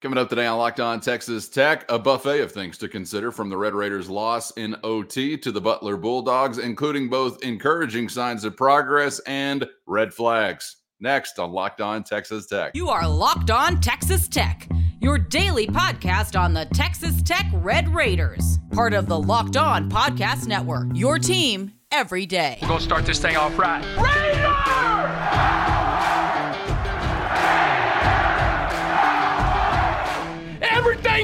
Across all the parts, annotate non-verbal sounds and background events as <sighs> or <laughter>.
Coming up today on Locked On Texas Tech, a buffet of things to consider from the Red Raiders' loss in OT to the Butler Bulldogs, including both encouraging signs of progress and red flags. Next on Locked On Texas Tech. You are Locked On Texas Tech, your daily podcast on the Texas Tech Red Raiders, part of the Locked On Podcast Network. Your team every day. We're going to start this thing off right. Raider!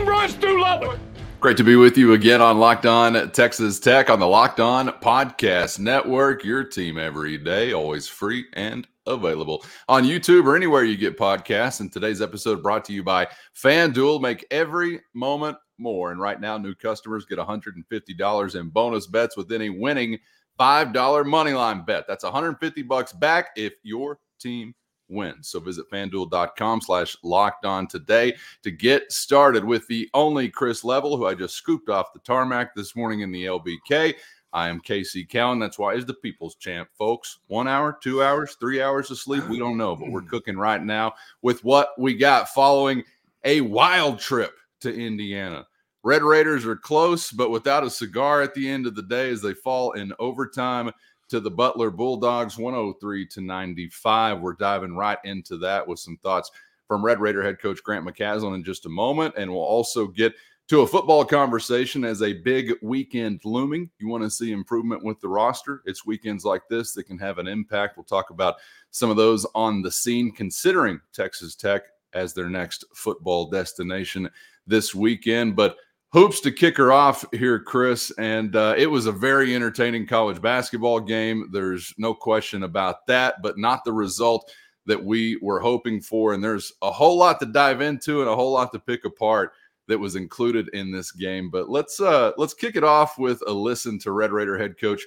Runs through Lubbock. Great to be with you again on Locked On Texas Tech on the Locked On Podcast Network. Your team every day, always free and available on YouTube or anywhere you get podcasts. And today's episode brought to you by FanDuel. Make every moment more. And right now, new customers get $150 in bonus bets with any winning $5 money line bet. That's 150 bucks back if your team wins. So visit fanduel.com slash locked on today to get started with the only Chris Level, who I just scooped off the tarmac this morning in the LBK. I am Casey Cowan. That's why is the people's champ, folks. One hour, two hours, three hours of sleep. We don't know, but we're cooking right now with what we got following a wild trip to Indiana. Red Raiders are close, but without a cigar at the end of the day as they fall in overtime to the Butler Bulldogs 103 to 95. We're diving right into that with some thoughts from Red Raider head coach Grant McCasland in just a moment. And we'll also get to a football conversation as a big weekend looming. You want to see improvement with the roster? It's weekends like this that can have an impact. We'll talk about some of those on the scene, considering Texas Tech as their next football destination this weekend. But hoops to kick her off here, Chris. And uh, it was a very entertaining college basketball game. There's no question about that, but not the result that we were hoping for. And there's a whole lot to dive into and a whole lot to pick apart that was included in this game. But let's uh, let's kick it off with a listen to Red Raider head coach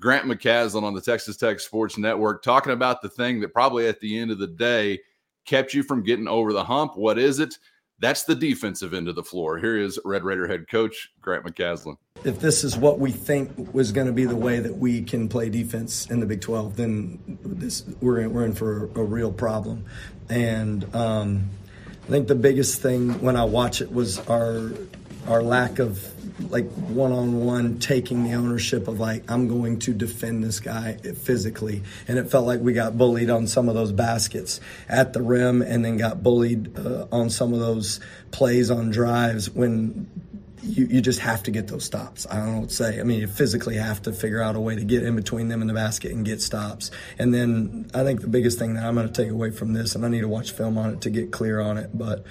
Grant McCasland on the Texas Tech Sports Network talking about the thing that probably at the end of the day kept you from getting over the hump. What is it? That's the defensive end of the floor. Here is Red Raider head coach Grant McCasland. If this is what we think was going to be the way that we can play defense in the Big 12, then this, we're, in, we're in for a, real problem. And um, I think the biggest thing when I watch it was our our lack of like one on one taking the ownership of like I'm going to defend this guy physically, and it felt like we got bullied on some of those baskets at the rim, and then got bullied uh, on some of those plays on drives when. You, you just have to get those stops. I don't say. I mean, you physically have to figure out a way to get in between them and the basket and get stops. And then I think the biggest thing that I'm going to take away from this, and I need to watch film on it to get clear on it, but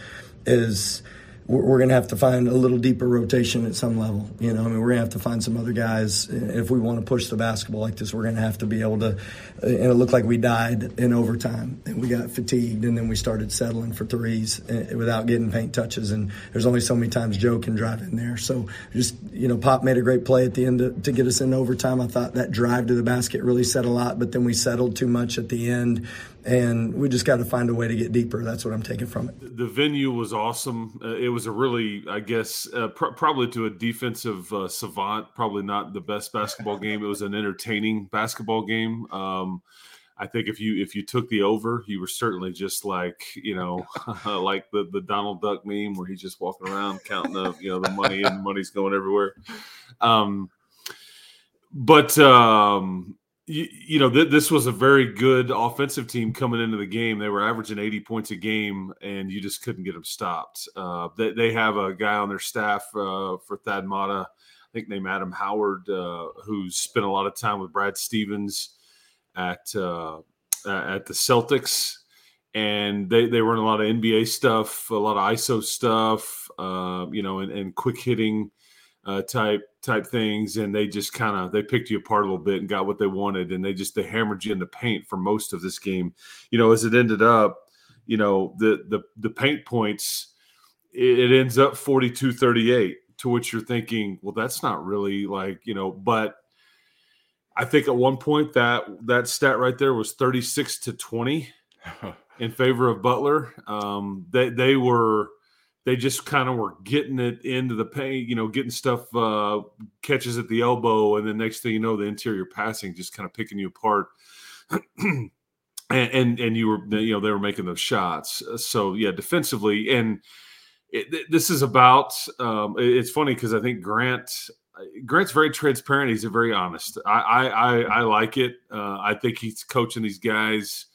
is we're going to have to find a little deeper rotation at some level. You know, I mean, we're going to have to find some other guys. If we want to push the basketball like this, we're going to have to be able to. And it looked like we died in overtime, and we got fatigued, and then we started settling for threes eh, without getting paint touches. And there's only so many times Joe can drive in there. So just you know, Pop made a great play at the end to, to get us in overtime. I thought that drive to the basket really said a lot, but then we settled too much at the end and we just got to find a way to get deeper. That's what I'm taking from it. The venue was awesome. Uh, it was a really, I guess, uh, pr- probably to a defensive uh, savant, probably not the best basketball game. It was an entertaining basketball game. Um, I think if you if you took the over, you were certainly just like you know, <laughs> like the the Donald Duck meme where he's just walking around counting the you know the money and money's going everywhere. Um, but um, you, you know, th- this was a very good offensive team coming into the game. They were averaging 80 points a game, and you just couldn't get them stopped. Uh, they, they have a guy on their staff uh, for Thad Matta, I think named Adam Howard, uh, who's spent a lot of time with Brad Stevens at uh, at the Celtics, and they they run a lot of NBA stuff, a lot of ISO stuff, uh, you know, and, and quick hitting uh, type type things, and they just kind of they picked you apart a little bit and got what they wanted, and they just they hammered you in the paint for most of this game. You know, as it ended up, you know the the the paint points, it, it ends up 42-38, to which you're thinking, well, that's not really like you know, but I think at one point that that stat right there was 36 to 20 <laughs> in favor of Butler. Um, they they were they just kind of were getting it into the paint, you know, getting stuff uh, catches at the elbow, and the next thing you know, the interior passing just kind of picking you apart. <clears throat> and, and and you were you know they were making those shots. So yeah, defensively and it, this is about. Um, it's funny because I think Grant Grant's very transparent. He's very honest. I I, I, I like it. Uh, I think he's coaching these guys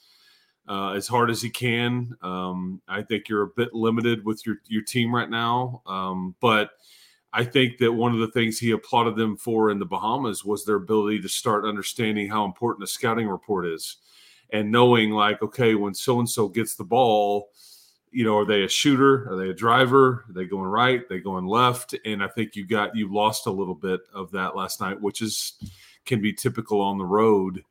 uh, as hard as he can. Um, I think you're a bit limited with your your team right now, um, but I think that one of the things he applauded them for in the Bahamas was their ability to start understanding how important a scouting report is, and knowing like, okay, when so and so gets the ball, you know, are they a shooter? Are they a driver? Are they going right? Are they going left? And I think you got you lost a little bit of that last night, which is can be typical on the road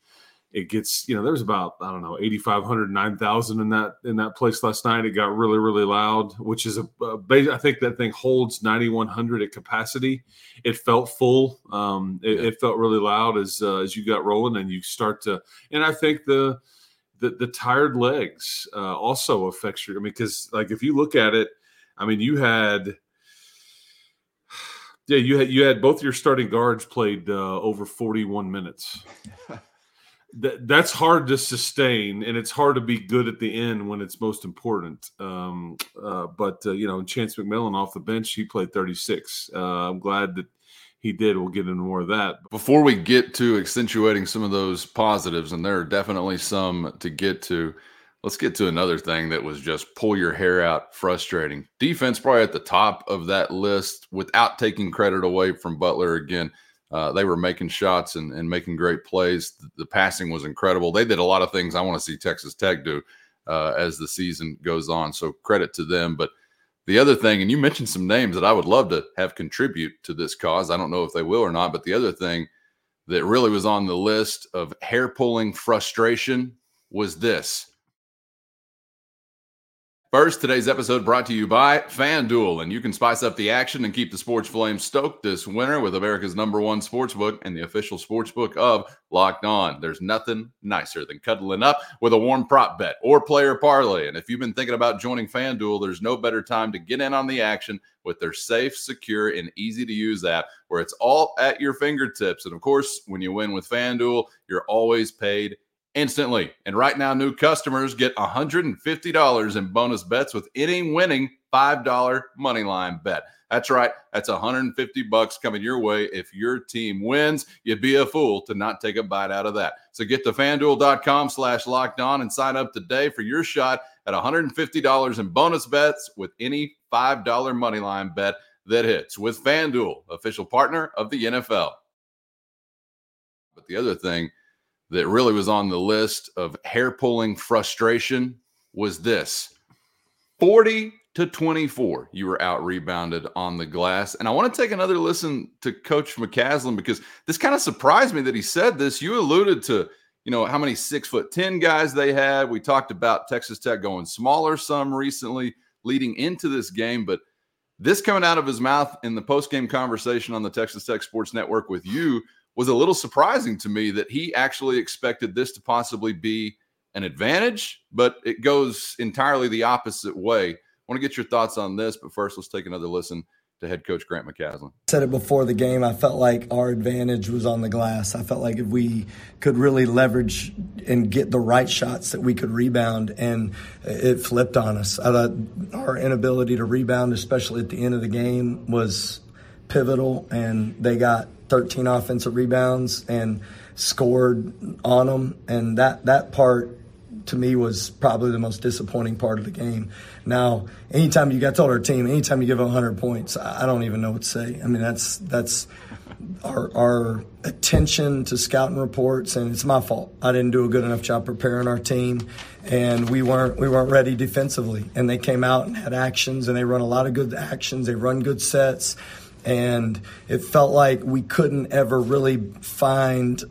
it gets you know there's about i don't know 8500 9000 in that in that place last night. It got really really loud which is a, a i think that thing holds 9100 at capacity. It felt full um it, it felt really loud as uh, as you got rolling and you start to and i think the the, the tired legs uh, also affects your i mean because like if you look at it i mean you had <sighs> yeah you had you had both your starting guards played uh, over 41 minutes <laughs> that that's hard to sustain, and it's hard to be good at the end when it's most important. Um, uh, but uh, you know, Chance McMillan off the bench, he played 36. Uh, I'm glad that he did. We'll get into more of that. Before we get to accentuating some of those positives, and there are definitely some to get to. Let's get to another thing that was just pull your hair out, frustrating. Defense probably at the top of that list without taking credit away from Butler again uh, they were making shots and, and making great plays. The, passing was incredible. They did a lot of things I want to see Texas Tech do uh, as the season goes on. So credit to them. But the other thing, and you mentioned some names that I would love to have contribute to this cause. I don't know if they will or not. But the other thing that really was on the list of hair pulling frustration was this First, today's episode brought to you by FanDuel, and you can spice up the action and keep the sports flame stoked this winter with America's number one sportsbook and the official sportsbook of Locked On. There's nothing nicer than cuddling up with a warm prop bet or player parlay. And if you've been thinking about joining FanDuel, there's no better time to get in on the action with their safe, secure, and easy to use app where it's all at your fingertips. And of course, when you win with FanDuel, you're always paid instantly. And right now, new customers get $150 in bonus bets with any winning $5 money line bet. That's right. That's 150 bucks coming your way if your team wins. You'd be a fool to not take a bite out of that. So get to fanduel.com slash locked on and sign up today for your shot at $150 in bonus bets with any $5 money line bet that hits with FanDuel, official partner of the NFL. But the other thing that really was on the list of hair pulling frustration was this. 40 to 24 you were out rebounded on the glass. And i want to take another listen to coach mccasland because this kind of surprised me that he said this. You alluded to you know how many six foot ten guys they had. We talked about texas tech going smaller some recently leading into this game but this coming out of his mouth in the post game conversation on the texas tech sports network with you was a little surprising to me that he actually expected this to possibly be an advantage, but it goes entirely the opposite way. I want to get your thoughts on this, but first, let's take another listen to head coach Grant McCasland. Said it before the game. I felt like our advantage was on the glass. I felt like if we could really leverage and get the right shots, that we could rebound, and it flipped on us. I thought our inability to rebound, especially at the end of the game, was pivotal, and they got 13 offensive rebounds and scored on them. And that, that part to me was probably the most disappointing part of the game. Now, anytime you got told our team, anytime you give 100 points, I don't even know what to say. I mean, that's that's our, our attention to scouting reports, and it's my fault. I didn't do a good enough job preparing our team, and we weren't we weren't ready defensively. And they came out and had actions, and they run a lot of good actions. They run good sets and it felt like we couldn't ever really find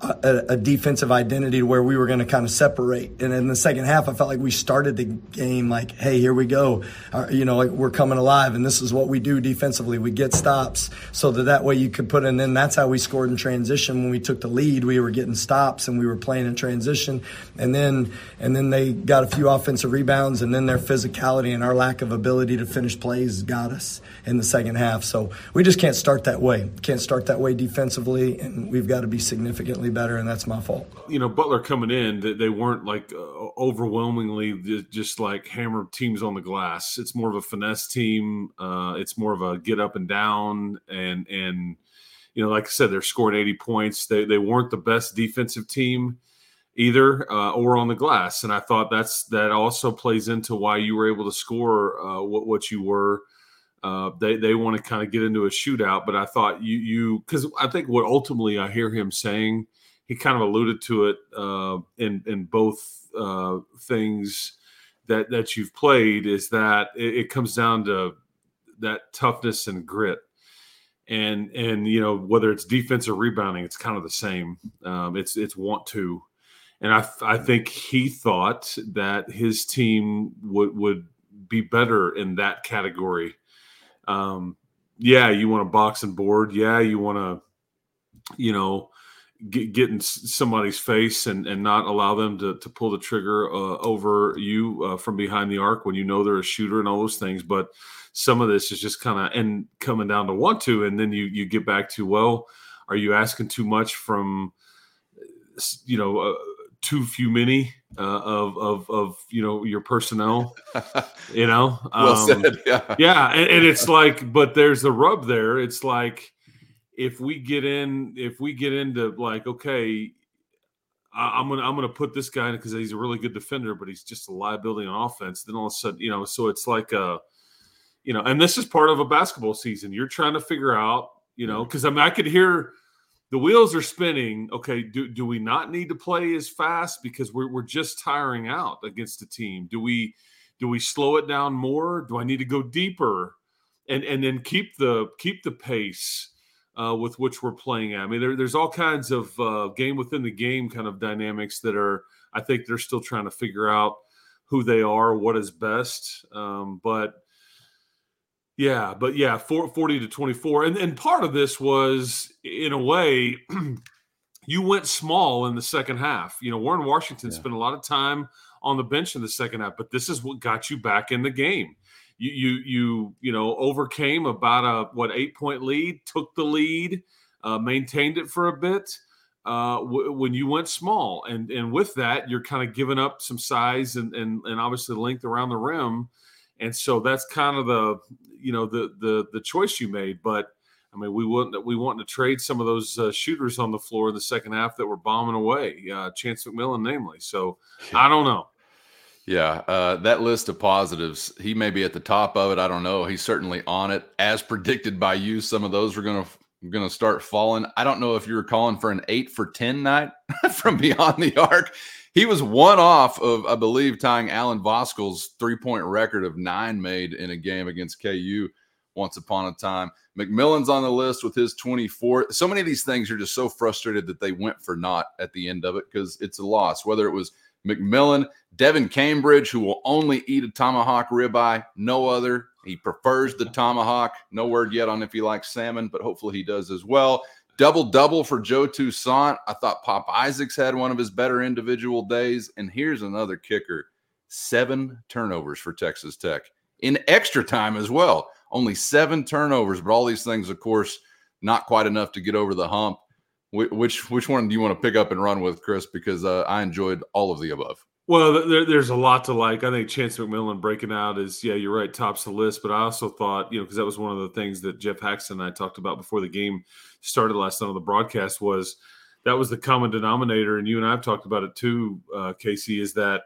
a, a, defensive identity to where we were going to kind of separate. And in the second half, I felt like we started the game like, hey, here we go. Uh, you know, like we're coming alive, and this is what we do defensively. We get stops so that that way you could put in. Then that's how we scored in transition. When we took the lead, we were getting stops and we were playing in transition. And then and then they got a few offensive rebounds, and then their physicality and our lack of ability to finish plays got us in the second half. So we just can't start that way. Can't start that way defensively, and we've got to be significant significantly better, and that's my fault. You know, Butler coming in, they, they weren't like uh, overwhelmingly just like hammer teams on the glass. It's more of a finesse team. Uh, it's more of a get up and down, and and you know, like I said, they're scoring 80 points. They they weren't the best defensive team either, uh, or on the glass, and I thought that's that also plays into why you were able to score uh, what what you were. Uh, they they want to kind of get into a shootout, but I thought you you because I think what ultimately I hear him saying, he kind of alluded to it uh, in in both uh, things that that you've played is that it, it, comes down to that toughness and grit, and and you know whether it's defense or rebounding, it's kind of the same. Um, it's it's want to, and I I think he thought that his team would would be better in that category um, yeah, you want to box and board. Yeah, you want to, you know, get, get in somebody's face and, and not allow them to, to pull the trigger uh, over you uh, from behind the arc when you know they're a shooter and all those things. But some of this is just kind of and coming down to want to, and then you you get back to well, are you asking too much from, you know, uh, too few many uh, of of of you know your personnel. You know, <laughs> well um, said. Yeah, yeah, and, and it's like, but there's the rub there. It's like if we get in, if we get into like, okay, I, am gonna I'm gonna put this guy in because he's a really good defender, but he's just a liability on offense. Then all of a sudden, you know, so it's like a, you know, and this is part of a basketball season. You're trying to figure out, you know, because I mean, I could hear the wheels are spinning. Okay, do, do we not need to play as fast because we're, we're just tiring out against the team? Do we do we slow it down more? Do I need to go deeper and and then keep the keep the pace uh, with which we're playing at? I mean, there, there's all kinds of uh, game within the game kind of dynamics that are. I think they're still trying to figure out who they are, what is best. Um, but yeah, but yeah, 40 to 24. And, and part of this was, in a way, <clears throat> you went small in the second half. You know, Warren Washington yeah. spent a lot of time on the bench in the second half, but this is what got you back in the game. You you you you know overcame about a what eight point lead, took the lead, uh, maintained it for a bit uh, w- when you went small, and and with that you're kind of giving up some size and and and obviously length around the rim and so that's kind of the you know the the the choice you made. But I mean, we want we want to trade some of those uh, shooters on the floor in the second half that were bombing away, uh, Chance McMillan, namely. So I don't know. Yeah, uh, that list of positives, he may be at the top of it. I don't know. He's certainly on it, as predicted by you. Some of those are going to going to start falling. I don't know if you were calling for an eight for ten night <laughs> from beyond the arc. He was one off of, I believe, tying Alan Voskuil's three point record of nine made in a game against KU once upon a time. McMillan's on the list with his 24. So many of these things are just so frustrated that they went for naught at the end of it because it's a loss. Whether it was McMillan, Devin Cambridge, who will only eat a tomahawk ribeye, no other. He prefers the tomahawk. No word yet on if he likes salmon, but hopefully he does as well. Double double for Joe Toussaint. I thought Pop Isaacs had one of his better individual days. And here's another kicker seven turnovers for Texas Tech in extra time as well. Only seven turnovers, but all these things, of course, not quite enough to get over the hump. Which which one do you want to pick up and run with, Chris? Because uh, I enjoyed all of the above. Well, there, there's a lot to like. I think Chance McMillan breaking out is, yeah, you're right, tops the list. But I also thought, you know, because that was one of the things that Geoff Haxton and I talked about before the game started last night on the broadcast was that was the common denominator. And you and I have talked about it too, uh, Casey, is that,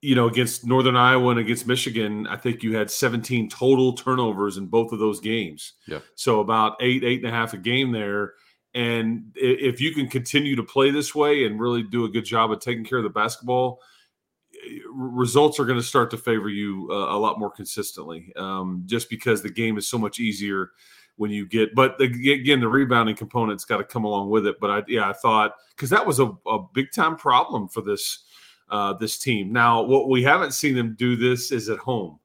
you know, against Northern Iowa and against Michigan, I think you had 17 total turnovers in both of those games. Yeah. So about eight, eight and a half a game there. And if you can continue to play this way and really do a good job of taking care of the basketball, results are going to start to favor you uh, a lot more consistently. Um, just because the game is so much easier when you get, but the, again, the rebounding component's got to come along with it. But I, yeah, I thought because that was a, a big time problem for this uh, this team. Now, what we haven't seen them do this is at home.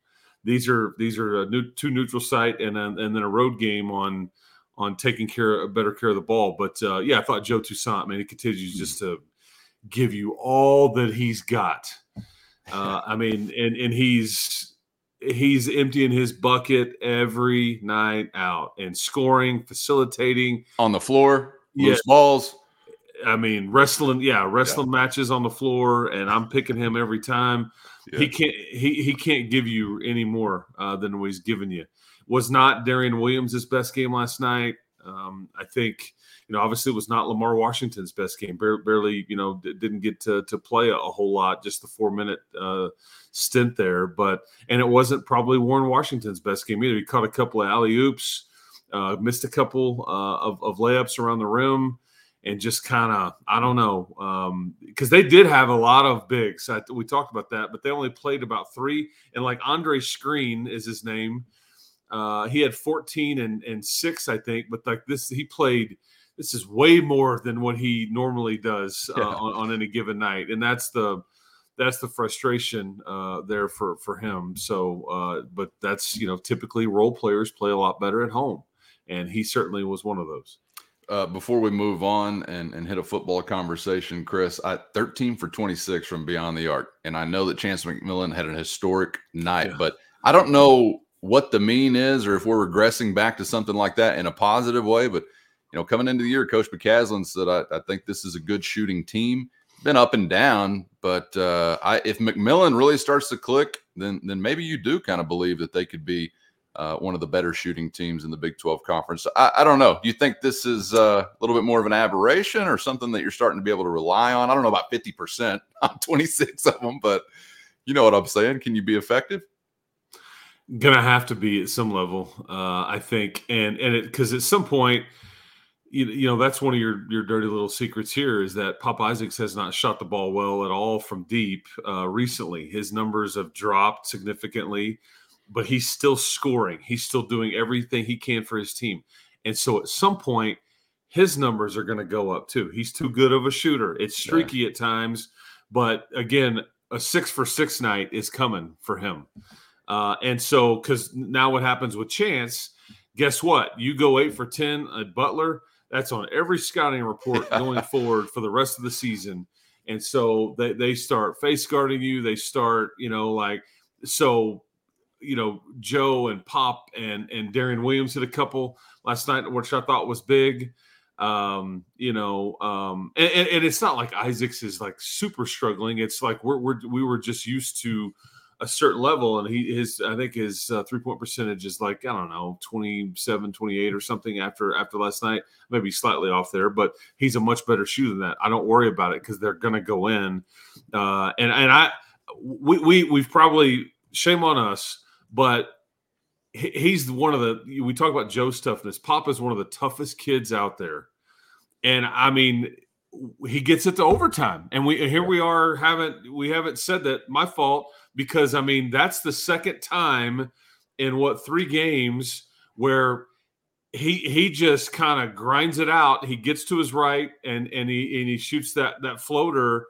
These are these are a new, two neutral site and then, and then a road game on on taking care of better care of the ball. But uh, yeah, I thought Joe Toussaint, man, he continues just to give you all that he's got. Uh, I mean, and and he's he's emptying his bucket every night out and scoring, facilitating on the floor, loose balls. I mean, wrestling, yeah, wrestling yeah. matches on the floor, and I'm picking him every time. Yeah. He can't he he can't give you any more uh, than what he's given you. Was not Darrion Williams' best game last night? Um, I think you know obviously it was not Lamar Washington's best game. Barely, barely you know d- didn't get to to play a, a, whole lot, just the four minute uh, stint there. But and it wasn't probably Warren Washington's best game either. He caught a couple of alley oops, uh, missed a couple uh, of, of layups around the rim and just kind of I don't know because um, they did have a lot of bigs. I, we talked about that, but they only played about three. And like Andre Screen is his name. Uh, he had 14 and, and six, I think, but like this, he played. This is way more than what he normally does uh, yeah. on, on, any given night, and that's the that's the frustration uh, there for for him. So, uh, but that's you know typically role players play a lot better at home, and he certainly was one of those uh, before we move on and, and hit a football conversation, Chris, I 13 for 26 from beyond the arc. And I know that Chance McMillan had an historic night, yeah. but I don't know what the mean is or if we're regressing back to something like that in a positive way. But, you know, coming into the year, Coach McCasland said, I, I think this is a good shooting team. Been up and down, but uh, I, if McMillan really starts to click, then then maybe you do kind of believe that they could be – uh, one of the better shooting teams in the Big 12 conference. I, I don't know. Do you think this is uh, a little bit more of an aberration or something that you're starting to be able to rely on? I don't know about 50% <laughs> on 26 of them, but you know what I'm saying. Can you be effective? Gonna have to be at some level, uh, I think, and and it because at some point, you, you know that's one of your your dirty little secrets here is that Pop Isaacs has not shot the ball well at all from deep uh, recently. His numbers have dropped significantly but he's still scoring. He's still doing everything he can for his team. And so at some point, his numbers are going to go up too. He's too good of a shooter. It's streaky yeah. at times, but again, a six for six night is coming for him. Uh, and so, because now what happens with Chance? Guess what? You go eight for 10 at Butler. That's on every scouting report <laughs> going forward for the rest of the season. And so they, they start face guarding you. They start, you know, like, so you know Joe and Pop and and Darrion Williams hit a couple last night, which I thought was big. Um, you know, um, and, and, it's not like Isaacs is like super struggling. It's like we're, we're we were just used to a certain level, and he his I think his uh, three point percentage is like I don't know 27, 28 or something after after last night. Maybe slightly off there, but he's a much better shooter than that. I don't worry about it because they're gonna go in. Uh, and and I we, we we've probably shame on us but he's one of the we talk about Joe's toughness. Papa's one of the toughest kids out there, and I mean, he gets it to overtime, and we here we are haven't we haven't said that my fault because I mean that's the second time in what three games where he he just kind of grinds it out. He gets to his right and and he and he shoots that that floater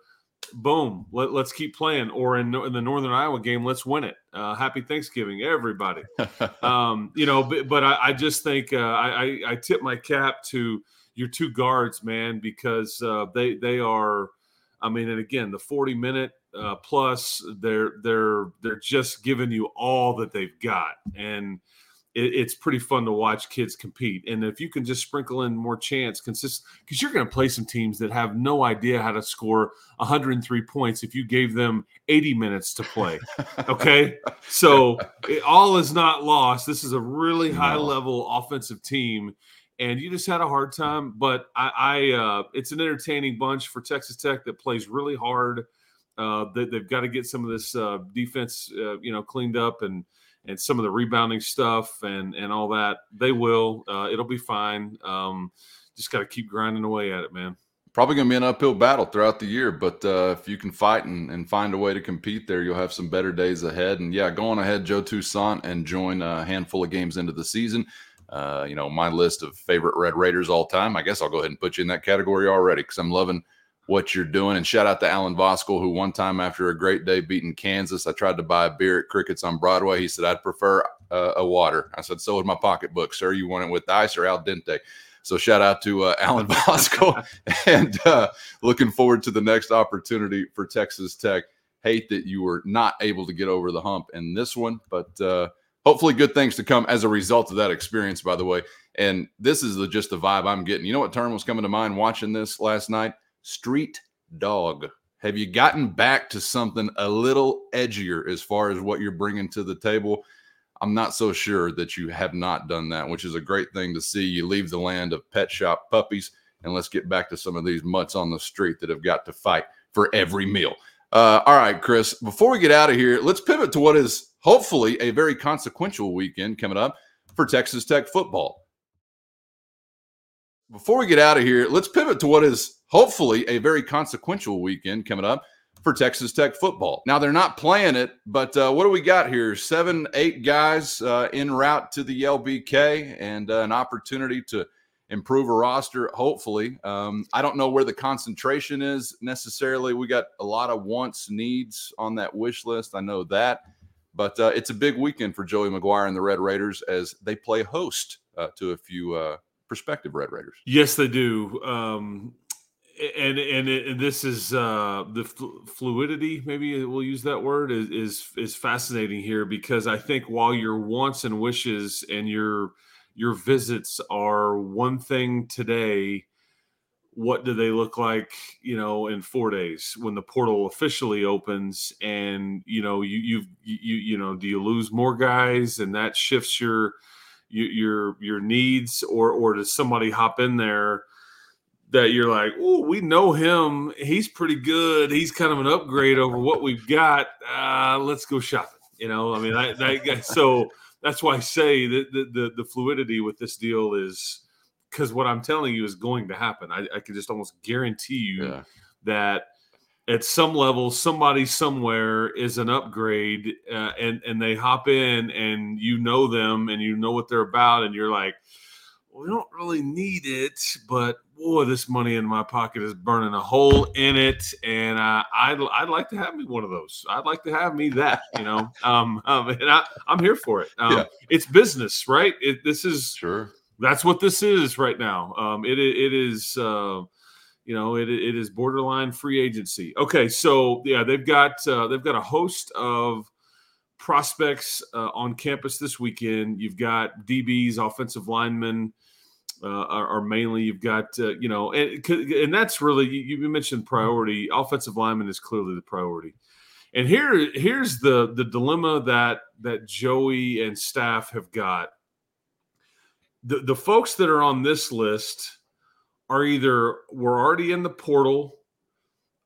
boom, let, us keep playing. Or in, in the Northern Iowa game, let's win it. Uh, happy Thanksgiving, everybody. <laughs> um, you know, but, but I, I, just think uh, I, I, tip my cap to your two guards, man, because uh, they they are. I mean, and again, the forty minute uh, plus, they're they're they're just giving you all that they've got, and it, it's pretty fun to watch kids compete. And if you can just sprinkle in more chance, consistent, because you're going to play some teams that have no idea how to score 103 points if you gave them 80 minutes to play. <laughs> Okay, so it, all is not lost. This is a really high level offensive team. And you just had a hard time, but I, I uh, it's an entertaining bunch for Texas Tech that plays really hard. Uh, they, have got to get some of this uh, defense, uh, you know, cleaned up and and some of the rebounding stuff and and all that. They will. Uh, it'll be fine. Um, just got to keep grinding away at it, man. Probably going to be an uphill battle throughout the year, but uh, if you can fight and, and find a way to compete there, you'll have some better days ahead. And yeah, go on ahead, Joe Toussaint, and join a handful of games into the season. Uh, you know, my list of favorite Red Raiders all time. I guess I'll go ahead and put you in that category already because I'm loving – what you're doing. And shout out to Alan Voskuil, who one time after a great day beating Kansas, I tried to buy a beer at Crickets on Broadway. He said, I'd prefer uh, a water. I said, so would my pocketbook, sir. You want it with ice or al dente? So shout out to uh, Alan <laughs> Voskuhl <laughs> and uh, looking forward to the next opportunity for Texas Tech. Hate that you were not able to get over the hump in this one, but uh, hopefully good things to come as a result of that experience, by the way. And this is the, just the vibe I'm getting. You know what term was coming to mind watching this last night? Street dog. Have you gotten back to something a little edgier as far as what you're bringing to the table? I'm not so sure that you have not done that, which is a great thing to see. You leave the land of pet shop puppies, and let's get back to some of these mutts on the street that have got to fight for every meal. Uh, all right, Chris, before we get out of here, let's pivot to what is hopefully a very consequential weekend coming up for Texas Tech football. Before we get out of here, let's pivot to what is hopefully a very consequential weekend coming up for Texas Tech football. Now they're not playing it, but uh, what do we got here? Seven, eight guys uh, en route to the LBK, and uh, an opportunity to improve a roster. Hopefully, um, I don't know where the concentration is necessarily. We got a lot of wants, needs on that wish list. I know that, but uh, it's a big weekend for Joey McGuire and the Red Raiders as they play host uh, to a few uh, prospective Red Raiders. Yes, they do. Um, and and, it, and this is uh, the fluidity. Maybe we'll use that word is, is is fascinating here because I think while your wants and wishes and your your visits are one thing today, what do they look like you know in four days when the portal officially opens and you know you you you you know do you lose more guys and that shifts your your your needs or or does somebody hop in there that you're like, oh, we know him. He's pretty good. He's kind of an upgrade over what we've got. Uh, let's go shopping. You know, I mean, I, that, so that's why I say that the, the, the fluidity with this deal is because what I'm telling you is going to happen. I, I can just almost guarantee you yeah. that at some level, somebody somewhere is an upgrade, uh, and and they hop in, and you know them, and you know what they're about, and you're like, we don't really need it, but boy, this money in my pocket is burning a hole in it, and uh, I'd I'd like to have me one of those. I'd like to have me that, you know. <laughs> um, um, and I, am here for it. Um, yeah. It's business, right? It, this is sure. That's what this is right now. Um, it it is. Uh, you know, it, it is borderline free agency. Okay, so yeah, they've got uh, they've got a host of prospects uh, on campus this weekend. You've got DBs, offensive linemen, uh, are, are, mainly you've got uh, you know and and that's really you, you, mentioned priority. Offensive lineman is clearly the priority. And here here's the the dilemma that that joey and staff have got. The the folks that are on this list are either were already in the portal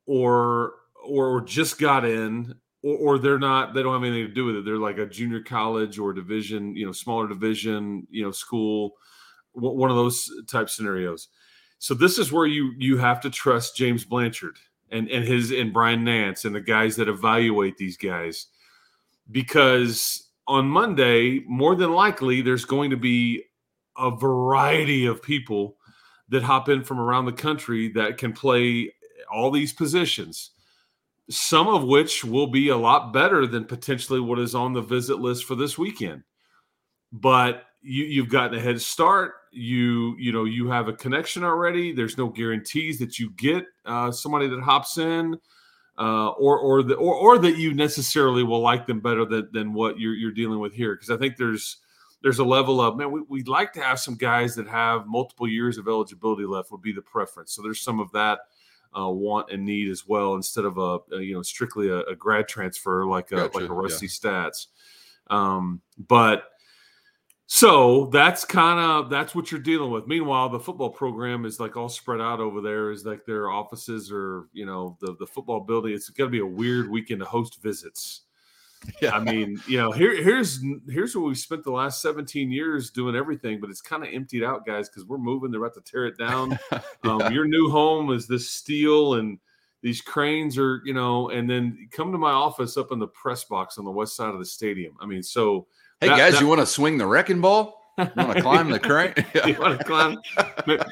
or or just got in or, or, they're not they don't have anything to do with it. They're like a junior college or division you know smaller division you know school one of those type scenarios. So this is where you you have to trust James Blanchard and and his and Brian Nance and the guys that evaluate these guys because on Monday more than likely there's going to be a variety of people that hop in from around the country that can play all these positions some of which will be a lot better than potentially what is on the visit list for this weekend but you, you've gotten a head start. You you know you have a connection already. There's no guarantees that you get uh, somebody that hops in uh, or or the, or or that you necessarily will like them better than, than what you're you're dealing with here. Because I think there's there's a level of man we, we'd like to have some guys that have multiple years of eligibility left would be the preference. So there's some of that uh, want and need as well instead of a, a you know strictly a, a, grad transfer like a gotcha, like a rusty yeah. stats. Um, but so that's kind of that's what you're dealing with. Meanwhile, the football program is like all spread out over there. Is like their offices or you know the the football building. It's going to be a weird weekend to host visits. <laughs> Yeah. I mean, you know, here here's here's what we spent the last 17 years doing everything, but it's kind of emptied out, guys, because we're moving. They're about to tear it down. <laughs> yeah. um, your new home is this steel and these cranes are, you know, and then come to my office up in the press box on the west side of the stadium. I mean, so Hey that, guys, that, you want to swing the wrecking ball? You want to climb the crane? <laughs> you want to climb?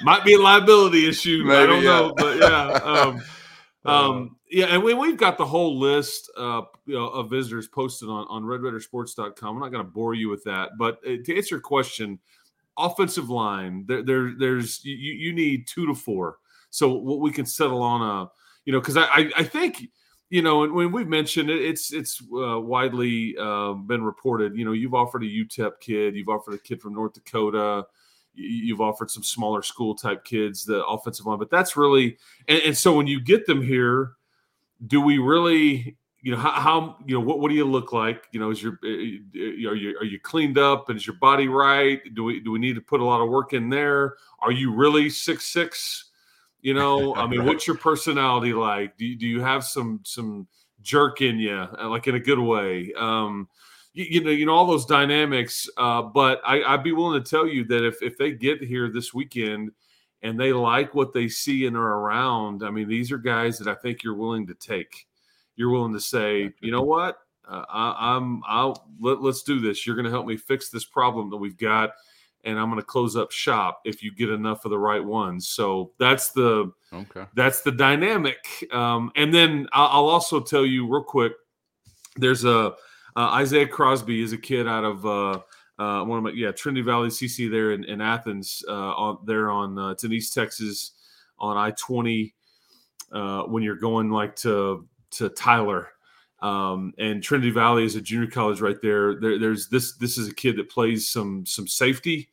Might be a liability issue. Maybe, I don't yeah. know, but yeah. Um, <laughs> uh, um, yeah, and we, we've got the whole list uh, you know, of visitors posted on, on redraidersports.com. I'm not going to bore you with that, but uh, to answer your question, offensive line, there, there there's you, you need two to four. So what we can settle on a, you know, because I, I, I think you know, and when we've mentioned it, it's it's uh, widely uh, been reported. You know, you've offered a UTEP kid, you've offered a kid from North Dakota, you've offered some smaller school type kids the offensive line, but that's really and, and so when you get them here, do we really? You know how, how you know what? What do you look like? You know, is your are you are you cleaned up and is your body right? Do we do we need to put a lot of work in there? Are you really six six? You know, I mean, what's your personality like? Do you, do you have some some jerk in you, uh, like in a good way? Um, you, you know, you know all those dynamics. Uh, but I, I'd be willing to tell you that if if they get here this weekend and they like what they see and are around, I mean, these are guys that I think you're willing to take. You're willing to say, you know what, uh, I, I'm I'll let, let's do this. You're going to help me fix this problem that we've got and I'm going to close up shop if you get enough of the right ones. So that's the okay. That's the dynamic. Um, and then I'll, also tell you real quick. There's a uh, Isaiah Crosby is a kid out of uh, uh, one of my yeah Trinity Valley CC there in, in Athens uh, on there on uh, it's in East Texas on I twenty uh, when you're going like to to Tyler. Um, and Trinity Valley is a junior college right there. there. There's this. This is a kid that plays some some safety.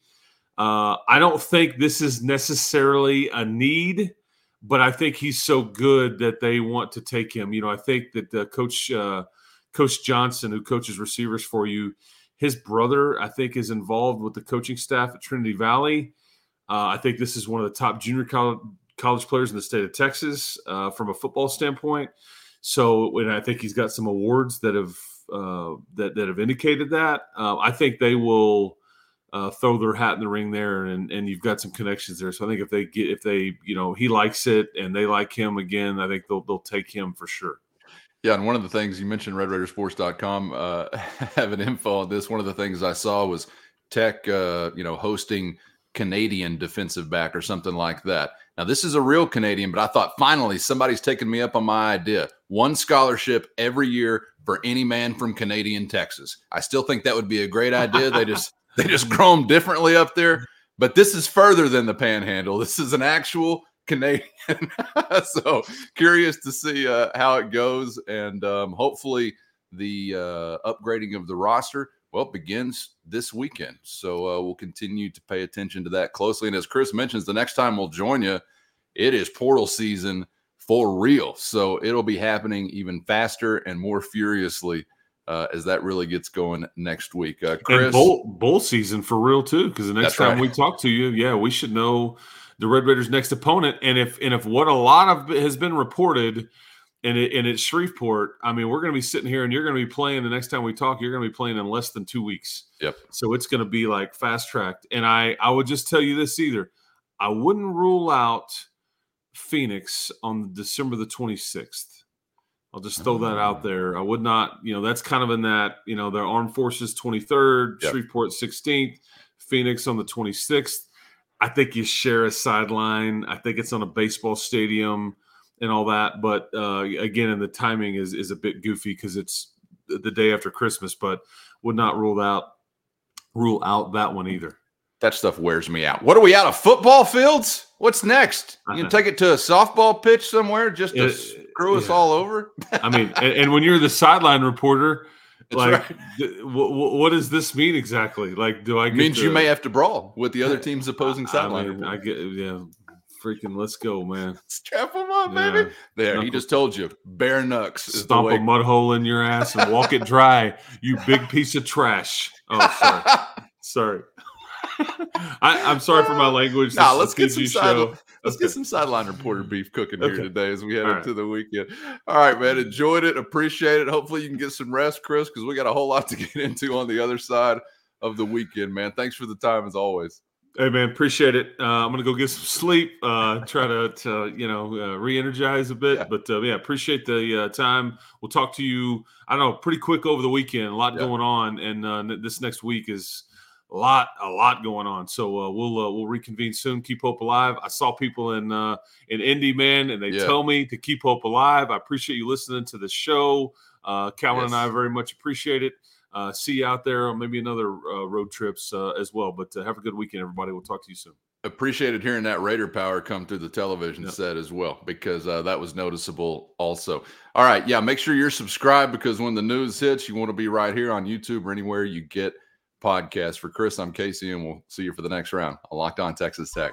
Uh, I don't think this is necessarily a need, but I think he's so good that they want to take him. You know, I think that the coach uh, Coach Johnson, who coaches receivers for you, his brother, I think, is involved with the coaching staff at Trinity Valley. Uh, I think this is one of the top junior college, college players in the state of Texas uh, from a football standpoint. So, and I think he's got some awards that have uh, that that have indicated that. Uh, I think they will uh, throw their hat in the ring there, and and you've got some connections there. So I think if they get if they you know he likes it and they like him again, I think they'll they'll take him for sure. Yeah, and one of the things you mentioned, RedRaidersports.com, uh, <laughs> having info on this. One of the things I saw was Tech, uh, you know, hosting Canadian defensive back or something like that. Now, this is a real Canadian, but I thought finally somebody's taken me up on my idea. One scholarship every year for any man from Canadian Texas. I still think that would be a great idea. They just <laughs> they just grow them differently up there. But this is further than the panhandle. This is an actual Canadian. <laughs> so curious to see uh, how it goes. And um, hopefully the uh, upgrading of the roster well, begins this weekend. So uh, we'll continue to pay attention to that closely. And as Chris mentions, the next time we'll join you, it is portal season for real. So it'll be happening even faster and more furiously uh, as that really gets going next week. Uh, Chris, bowl, bowl season for real too, because the next time right. we talk to you, yeah, we should know the Red Raiders' next opponent. And if and if what a lot of has been reported and it, and it's Shreveport. I mean, we're going to be sitting here, and you're going to be playing the next time we talk. You're going to be playing in less than two weeks. Yep. So it's going to be like fast tracked. And I I would just tell you this either. I wouldn't rule out Phoenix on December the 26th. I'll just throw that out ah. there. I would not, you know, that's kind of in that, you know, their armed forces 23rd, yep. Shreveport 16th, Phoenix on the 26th. I think you share a sideline. I think it's on a baseball stadium and all that. But uh, again, and the timing is is a bit goofy because it's the day after Christmas. But would not rule out rule out that one either. That stuff wears me out. What are we out of football fields? What's next? You can take it to a softball pitch somewhere just to it, screw yeah. us all over. <laughs> I mean, and, and, when you're the sideline reporter, That's like, right. th- w- what does this mean exactly? Like, do I? means to, you may have to brawl with the other <laughs> team's opposing sideline. I, mean, I get, yeah, freaking let's go, man. <laughs> Strap them up, yeah. baby. There, Knuckle. he just told you, bare knucks. Stomp a mud hole in your ass and walk it dry, you big piece of trash. Oh, sorry. <laughs> sorry. I, am sorry for my language. Nah, let's get some side, let's okay. get some sideline reporter beef cooking okay. here today as we head All into right. the weekend. All right, man. Enjoyed it. Appreciate it. Hopefully you can get some rest, Chris, because we got a whole lot to <laughs> get into on the other side of the weekend, man. Thanks for the time as always. Hey man, appreciate it. Uh, I'm gonna go get some sleep. Uh, try to, to, you know uh, re-energize a bit. Yeah. But uh, yeah, appreciate the uh, time. We'll talk to you. I don't know, pretty quick over the weekend. A lot yeah. going on, and uh, this next week is a lot, a lot going on. So we'll we'll reconvene soon. Keep hope alive. I saw people in in Indy, man, and they yeah. tell me to keep hope alive. I appreciate you listening to the show. Calvin yes. and I very much appreciate it uh, see you out there on maybe another uh, road trips uh, as well. But uh, have a good weekend, everybody. We'll talk to you soon. appreciated hearing that Raider power come through the television Yep. set as well because uh, that was noticeable also. All right, yeah, make sure you're subscribed because when the news hits, you want to be right here on YouTube or anywhere you get podcasts. For Chris, I'm Casey, and we'll see you for the next round. on Locked On Texas Tech.